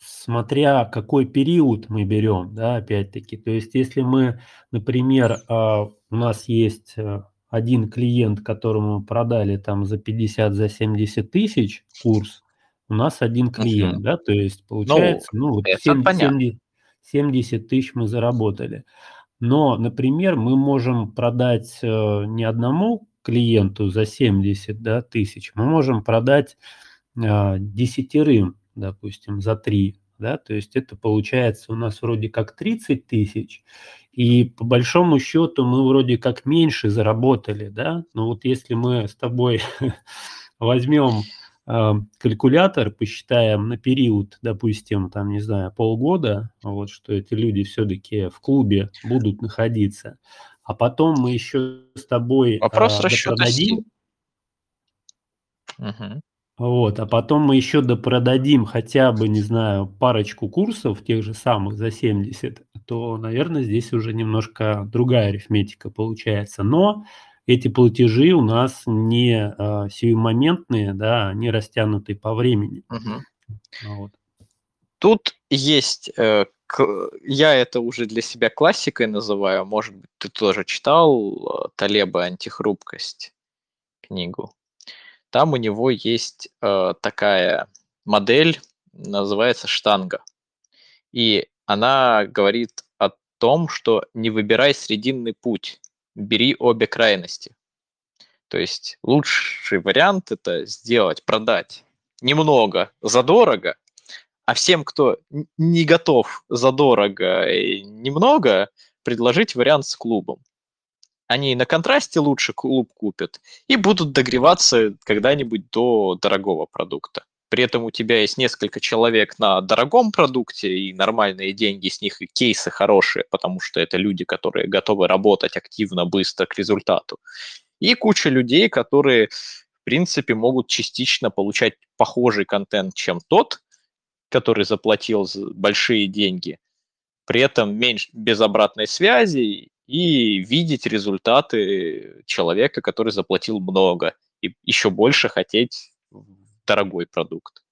смотря какой период мы берем, да, опять-таки. То есть если мы, например, а, у нас есть э, один клиент, которому продали там за 50, за 70 тысяч курс, у нас один клиент, uh-huh. да, то есть ну, получается, ну, ну вот 70, 70, 70 тысяч мы заработали. Но, например, мы можем продать э, не одному клиенту за 70 да, тысяч, мы можем продать э, десятерым допустим, за 3, да, то есть это получается у нас вроде как 30 тысяч, и по большому счету мы вроде как меньше заработали, да, но вот если мы с тобой (laughs) возьмем э, калькулятор, посчитаем на период, допустим, там, не знаю, полгода, вот, что эти люди все-таки в клубе будут находиться, а потом мы еще с тобой Вопрос э, расчета Угу. Вот, а потом мы еще допродадим хотя бы, не знаю, парочку курсов, тех же самых за 70, то, наверное, здесь уже немножко другая арифметика получается. Но эти платежи у нас не э, сиюмоментные, да, они растянуты по времени. Угу. Вот. Тут есть, э, к, я это уже для себя классикой называю, может быть, ты тоже читал э, Талеба «Антихрупкость» книгу. Там у него есть э, такая модель, называется штанга. И она говорит о том, что не выбирай срединный путь, бери обе крайности. То есть лучший вариант это сделать, продать немного задорого, а всем, кто не готов задорого и немного, предложить вариант с клубом они на контрасте лучше клуб купят и будут догреваться когда-нибудь до дорогого продукта. При этом у тебя есть несколько человек на дорогом продукте и нормальные деньги с них, и кейсы хорошие, потому что это люди, которые готовы работать активно, быстро к результату. И куча людей, которые, в принципе, могут частично получать похожий контент, чем тот, который заплатил большие деньги, при этом меньше, без обратной связи и видеть результаты человека, который заплатил много, и еще больше хотеть дорогой продукт.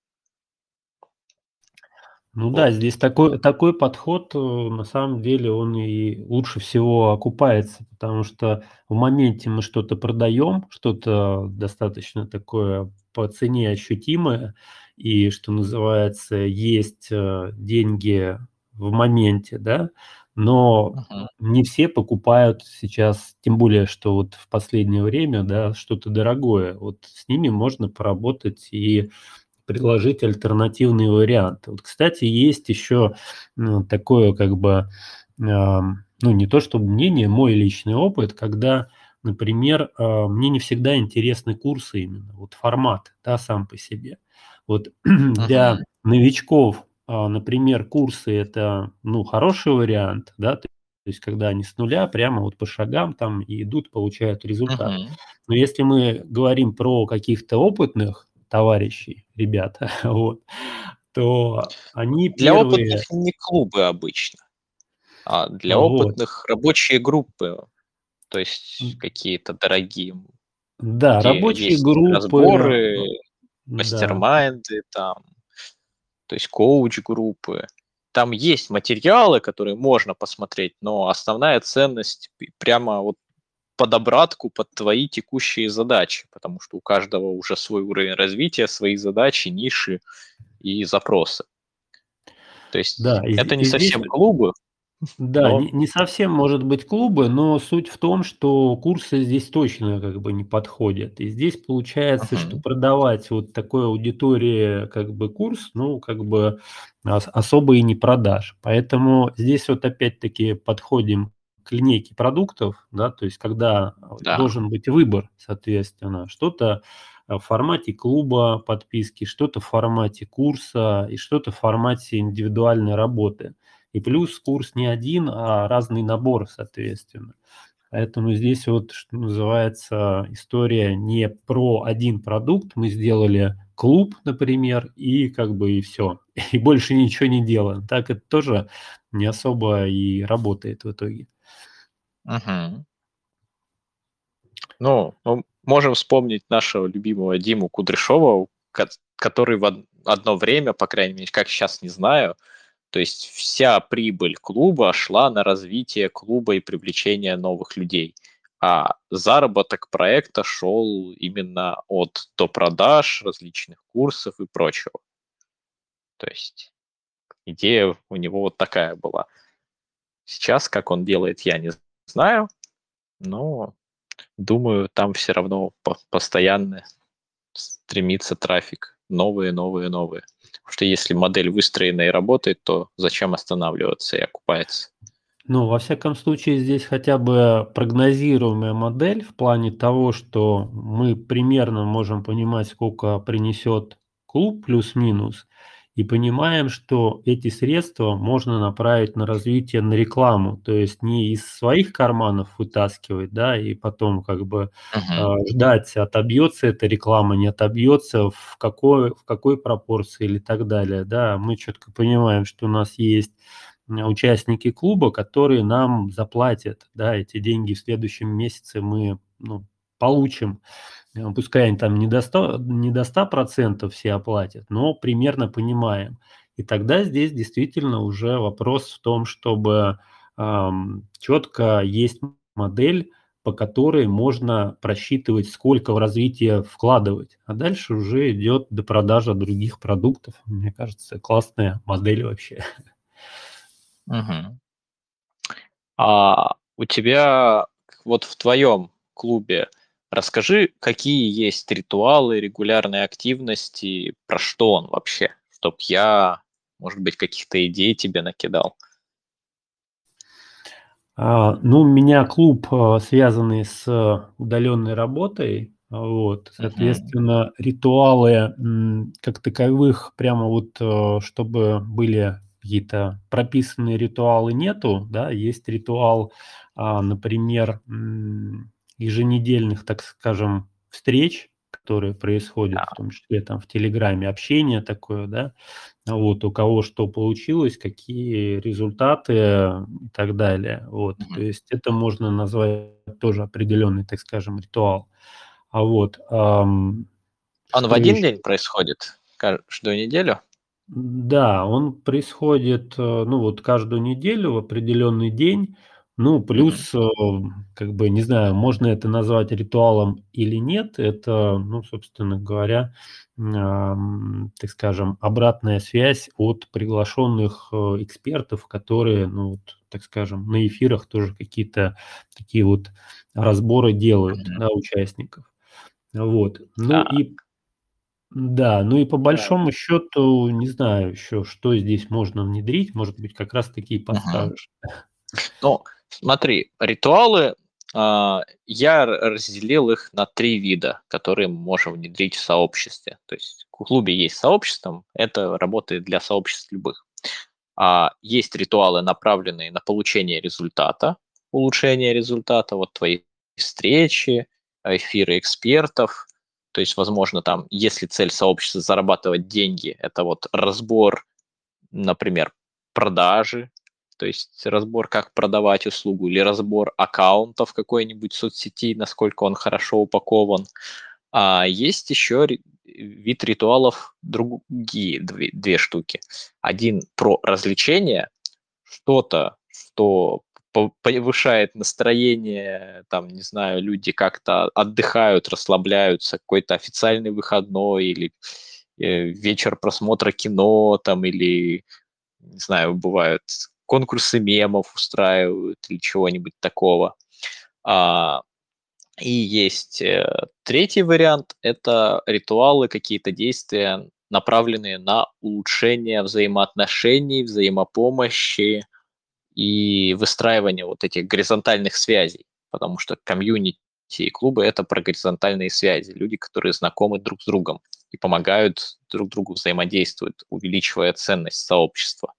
Ну вот. да, здесь такой, такой подход, э, на самом деле, он и лучше всего окупается, потому что в моменте мы что-то продаем, что-то достаточно такое по цене ощутимое, и, что называется, есть э, деньги в моменте, да, но uh-huh. не все покупают сейчас, тем более, что вот в последнее время, да, что-то дорогое. Вот с ними можно поработать и предложить альтернативные варианты. Вот, кстати, есть еще ну, такое как бы, э, ну не то чтобы мнение, мой личный опыт, когда, например, э, мне не всегда интересны курсы именно, вот формат, да, сам по себе. Вот (clears throat) uh-huh. для новичков например, курсы – это, ну, хороший вариант, да, то есть когда они с нуля прямо вот по шагам там и идут, получают результат. Uh-huh. Но если мы говорим про каких-то опытных товарищей, ребята, (laughs) вот, то они Для первые... опытных не клубы обычно, а для вот. опытных рабочие группы, то есть какие-то дорогие. Да, рабочие группы. Разборы, мастер-майнды да. там то есть коуч-группы. Там есть материалы, которые можно посмотреть, но основная ценность прямо вот под обратку, под твои текущие задачи, потому что у каждого уже свой уровень развития, свои задачи, ниши и запросы. То есть да, это и, не и совсем здесь... клубы, да, но... не, не совсем может быть клубы, но суть в том, что курсы здесь точно как бы не подходят. И здесь получается, uh-huh. что продавать вот такой аудитории как бы курс, ну как бы особо и не продашь. Поэтому здесь вот опять-таки подходим к линейке продуктов, да, то есть когда да. должен быть выбор, соответственно, что-то в формате клуба подписки, что-то в формате курса и что-то в формате индивидуальной работы. И плюс курс не один, а разный набор, соответственно. Поэтому здесь вот, что называется, история не про один продукт. Мы сделали клуб, например, и как бы и все. (laughs) И больше ничего не делаем. Так это тоже не особо и работает в итоге. Угу. Ну, мы можем вспомнить нашего любимого Диму Кудряшова, который в одно время, по крайней мере, как сейчас не знаю, то есть вся прибыль клуба шла на развитие клуба и привлечение новых людей. А заработок проекта шел именно от до продаж, различных курсов и прочего. То есть идея у него вот такая была. Сейчас, как он делает, я не знаю, но думаю, там все равно постоянно стремится трафик. Новые, новые, новые. Потому что если модель выстроена и работает, то зачем останавливаться и окупается? Ну, во всяком случае, здесь хотя бы прогнозируемая модель в плане того, что мы примерно можем понимать, сколько принесет клуб плюс-минус, и понимаем, что эти средства можно направить на развитие, на рекламу, то есть не из своих карманов вытаскивать, да, и потом как бы uh-huh. э, ждать, отобьется эта реклама, не отобьется, в какой, в какой пропорции или так далее, да, мы четко понимаем, что у нас есть участники клуба, которые нам заплатят, да, эти деньги в следующем месяце мы ну, получим. Э, пускай они там не до 100%, не до 100% все оплатят, но примерно понимаем. И тогда здесь действительно уже вопрос в том, чтобы эм, четко есть модель, по которой можно просчитывать, сколько в развитие вкладывать. А дальше уже идет до продажи других продуктов. Мне кажется, классная модель вообще. Угу. А у тебя вот в твоем клубе Расскажи, какие есть ритуалы, регулярные активности, про что он вообще, чтоб я, может быть, каких-то идей тебе накидал. А, ну, у меня клуб, а, связанный с удаленной работой, вот, соответственно, uh-huh. ритуалы как таковых, прямо вот, а, чтобы были какие-то прописанные ритуалы нету, да, есть ритуал, например, еженедельных, так скажем, встреч, которые происходят, в том числе там в Телеграме, общение такое, да, вот, у кого что получилось, какие результаты и так далее. Вот, mm-hmm. то есть это можно назвать тоже определенный, так скажем, ритуал. А вот... Эм, Он в один еще? день происходит? Каждую неделю? Да, он происходит, э, ну вот каждую неделю в определенный день, ну, плюс, э, как бы, не знаю, можно это назвать ритуалом или нет, это, ну, собственно говоря, так скажем, обратная связь от приглашенных э, экспертов, которые, ну, вот, так скажем, на эфирах тоже какие-то такие вот разборы делают, mm-hmm. да, участников. Вот. Ну а. и да, ну и по большому да. счету, не знаю еще, что здесь можно внедрить, может быть, как раз таки подскажешь. Uh-huh. Ну, Смотри, ритуалы, э, я разделил их на три вида, которые мы можем внедрить в сообществе. То есть в клубе есть сообщество, это работает для сообществ любых. А есть ритуалы, направленные на получение результата, улучшение результата, вот твои встречи, эфиры экспертов, то есть, возможно, там, если цель сообщества зарабатывать деньги, это вот разбор, например, продажи, то есть разбор, как продавать услугу, или разбор аккаунтов какой-нибудь соцсети, насколько он хорошо упакован. А есть еще вид ритуалов другие две, две штуки. Один про развлечение, что-то, что повышает настроение, там, не знаю, люди как-то отдыхают, расслабляются, какой-то официальный выходной или э, вечер просмотра кино, там, или, не знаю, бывают конкурсы мемов устраивают или чего-нибудь такого. А, и есть э, третий вариант – это ритуалы, какие-то действия, направленные на улучшение взаимоотношений, взаимопомощи и выстраивание вот этих горизонтальных связей, потому что комьюнити и клубы – это про горизонтальные связи, люди, которые знакомы друг с другом и помогают друг другу взаимодействовать, увеличивая ценность сообщества.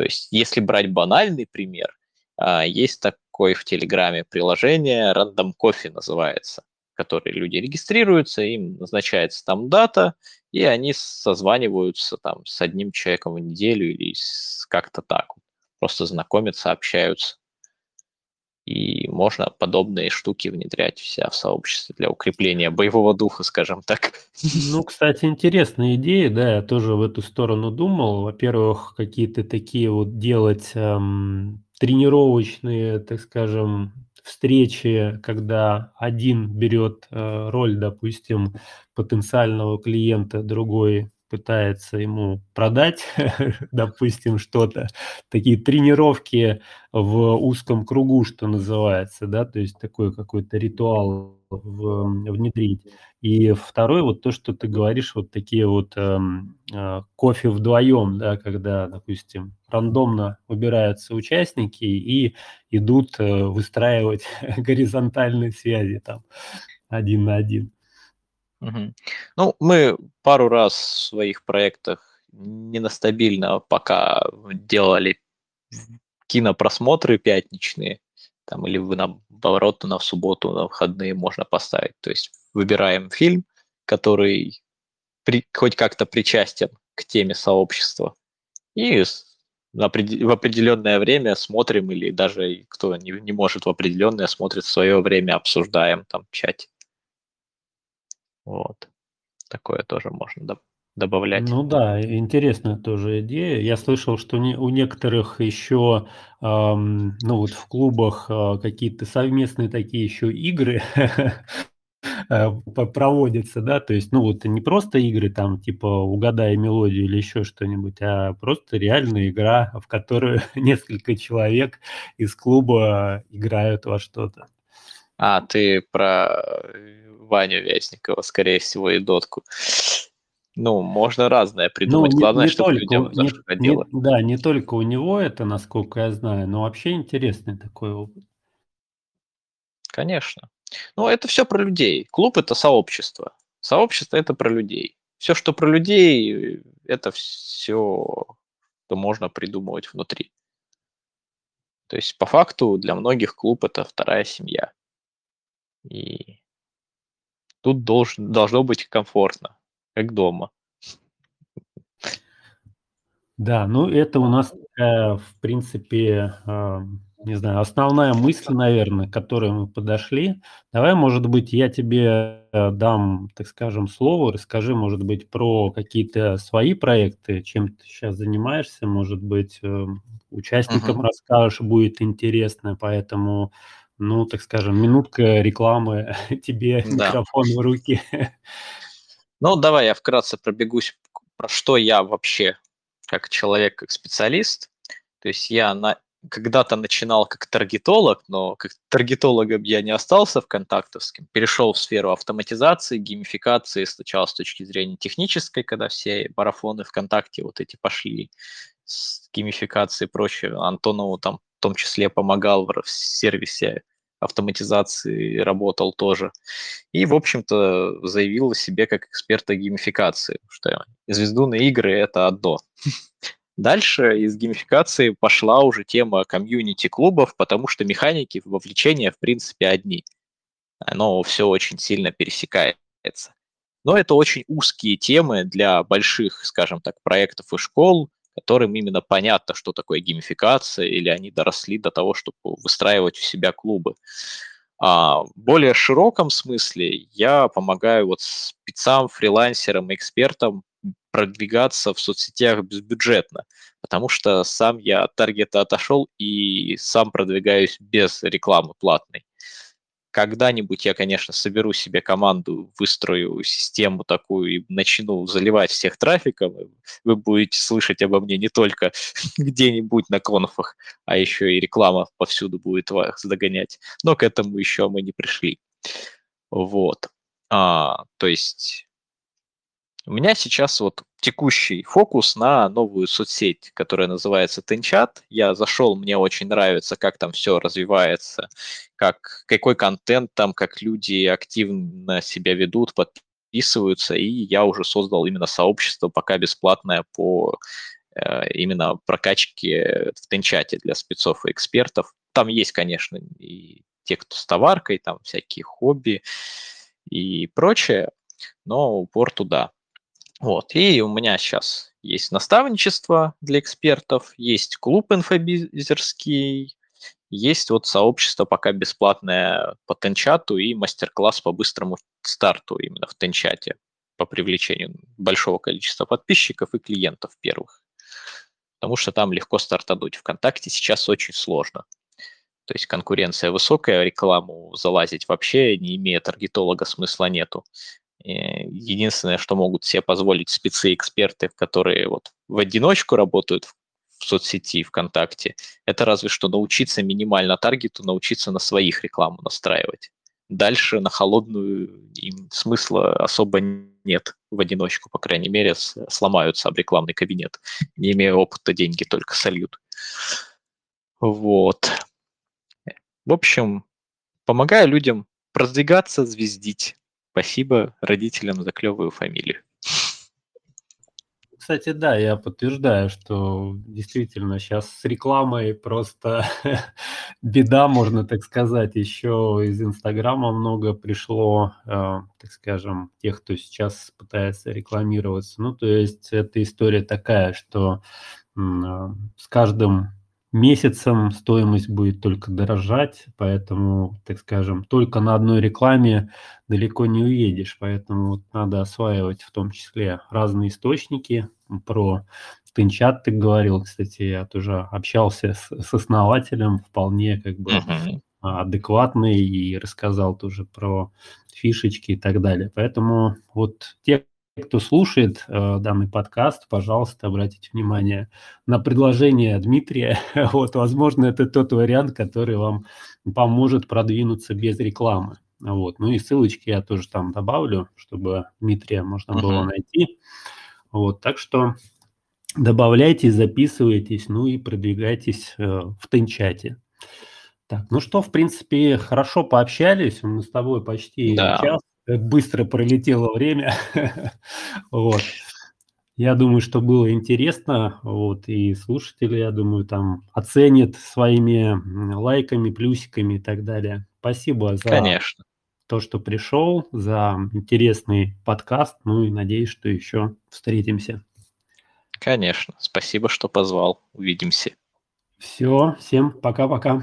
То есть, если брать банальный пример, а, есть так, такое в Телеграме приложение, Random Coffee называется, в которое люди регистрируются, им назначается там дата, и они созваниваются там с одним человеком в неделю или как-то так. Просто знакомятся, общаются. И можно подобные штуки внедрять вся в сообществе для укрепления боевого духа, скажем так. Ну, (laughs) кстати, интересная идея, да, я тоже в эту сторону думал. Во-первых, какие-то такие вот делать эм, тренировочные, так скажем, встречи, когда один берет э, роль, допустим, потенциального клиента, другой пытается ему продать, (laughs) допустим, что-то, такие тренировки в узком кругу, что называется, да, то есть такой какой-то ритуал в, внедрить. И второй, вот то, что ты говоришь, вот такие вот э, э, кофе вдвоем, да, когда, допустим, рандомно выбираются участники и идут э, выстраивать (laughs) горизонтальные связи там один на один. Угу. Ну, мы пару раз в своих проектах нестабильно пока делали кинопросмотры пятничные, там, или вы наоборот на субботу, на выходные можно поставить. То есть выбираем фильм, который при, хоть как-то причастен к теме сообщества, и в определенное время смотрим, или даже кто не, не может в определенное, смотрит в свое время, обсуждаем там в чате. Вот. Такое тоже можно добавлять. Ну да, интересная тоже идея. Я слышал, что не, у некоторых еще, эм, ну вот в клубах э, какие-то совместные такие еще игры (laughs) э, проводятся, да, то есть, ну вот не просто игры там типа угадай мелодию или еще что-нибудь, а просто реальная игра, в которую (laughs) несколько человек из клуба играют во что-то. А, ты про Ваню Вязникова, скорее всего, и Дотку. Ну, можно разное придумать. Ну, Главное, не чтобы только, людям не, заходило. Не, да, не только у него это, насколько я знаю, но вообще интересный такой опыт. Конечно. Ну, это все про людей. Клуб – это сообщество. Сообщество – это про людей. Все, что про людей, это все, что можно придумывать внутри. То есть, по факту, для многих клуб – это вторая семья. И тут должен, должно быть комфортно, как дома. Да, ну это у нас в принципе, э, не знаю, основная мысль, наверное, к которой мы подошли. Давай, может быть, я тебе э, дам, так скажем, слово, расскажи, может быть, про какие-то свои проекты, чем ты сейчас занимаешься, может быть, э, участникам uh-huh. расскажешь, будет интересно, поэтому ну, так скажем, минутка рекламы, (laughs) тебе да. микрофон в руки. Ну, давай я вкратце пробегусь, про что я вообще, как человек, как специалист. То есть я на, когда-то начинал как таргетолог, но как таргетологом я не остался в контактовским, перешел в сферу автоматизации, геймификации сначала с точки зрения технической, когда все марафоны ВКонтакте вот эти пошли с геймификацией и прочее. Антонову там в том числе помогал в сервисе автоматизации работал тоже. И, в общем-то, заявил о себе как эксперта геймификации, что звездуны игры – это одно. (laughs) Дальше из геймификации пошла уже тема комьюнити-клубов, потому что механики вовлечения, в принципе, одни. Оно все очень сильно пересекается. Но это очень узкие темы для больших, скажем так, проектов и школ, которым именно понятно, что такое геймификация, или они доросли до того, чтобы выстраивать у себя клубы. А в более широком смысле я помогаю вот спецам, фрилансерам, экспертам продвигаться в соцсетях безбюджетно, потому что сам я от таргета отошел и сам продвигаюсь без рекламы платной. Когда-нибудь я, конечно, соберу себе команду, выстрою систему такую и начну заливать всех трафиком. Вы будете слышать обо мне не только (laughs) где-нибудь на конфах, а еще и реклама повсюду будет вас догонять. Но к этому еще мы не пришли. Вот. А, то есть у меня сейчас вот текущий фокус на новую соцсеть, которая называется Тенчат. Я зашел, мне очень нравится, как там все развивается, как, какой контент там, как люди активно себя ведут, подписываются, и я уже создал именно сообщество, пока бесплатное по э, именно прокачке в Тенчате для спецов и экспертов. там есть, конечно, и те, кто с товаркой, там всякие хобби и прочее, но упор туда. Вот, и у меня сейчас есть наставничество для экспертов, есть клуб инфобизерский, есть вот сообщество пока бесплатное по Тенчату и мастер-класс по быстрому старту именно в Тенчате по привлечению большого количества подписчиков и клиентов первых. Потому что там легко стартануть. Вконтакте сейчас очень сложно. То есть конкуренция высокая, рекламу залазить вообще, не имея таргетолога, смысла нету. Единственное, что могут себе позволить спецы-эксперты, которые вот в одиночку работают в соцсети ВКонтакте, это разве что научиться минимально таргету, научиться на своих рекламу настраивать. Дальше на холодную им смысла особо нет в одиночку, по крайней мере, сломаются об рекламный кабинет. Не имея опыта, деньги только сольют. Вот. В общем, помогаю людям продвигаться, звездить. Спасибо родителям за клевую фамилию. Кстати, да, я подтверждаю, что действительно сейчас с рекламой просто (laughs) беда, можно так сказать. Еще из Инстаграма много пришло, э, так скажем, тех, кто сейчас пытается рекламироваться. Ну, то есть эта история такая, что э, с каждым месяцем стоимость будет только дорожать, поэтому, так скажем, только на одной рекламе далеко не уедешь, поэтому вот надо осваивать в том числе разные источники. Про Тынчат ты говорил, кстати, я тоже общался с, с основателем, вполне как бы uh-huh. адекватный и рассказал тоже про фишечки и так далее. Поэтому вот те, кто слушает э, данный подкаст, пожалуйста, обратите внимание на предложение Дмитрия. (laughs) вот, возможно, это тот вариант, который вам поможет продвинуться без рекламы. Вот. Ну и ссылочки я тоже там добавлю, чтобы Дмитрия можно uh-huh. было найти. Вот, так что добавляйтесь, записывайтесь, ну и продвигайтесь э, в Тенчате. Так, ну что, в принципе, хорошо пообщались. Мы с тобой почти да. час быстро пролетело время. (laughs) вот. Я думаю, что было интересно, вот, и слушатели, я думаю, там оценят своими лайками, плюсиками и так далее. Спасибо за Конечно. то, что пришел, за интересный подкаст, ну и надеюсь, что еще встретимся. Конечно. Спасибо, что позвал. Увидимся. Все, всем пока-пока.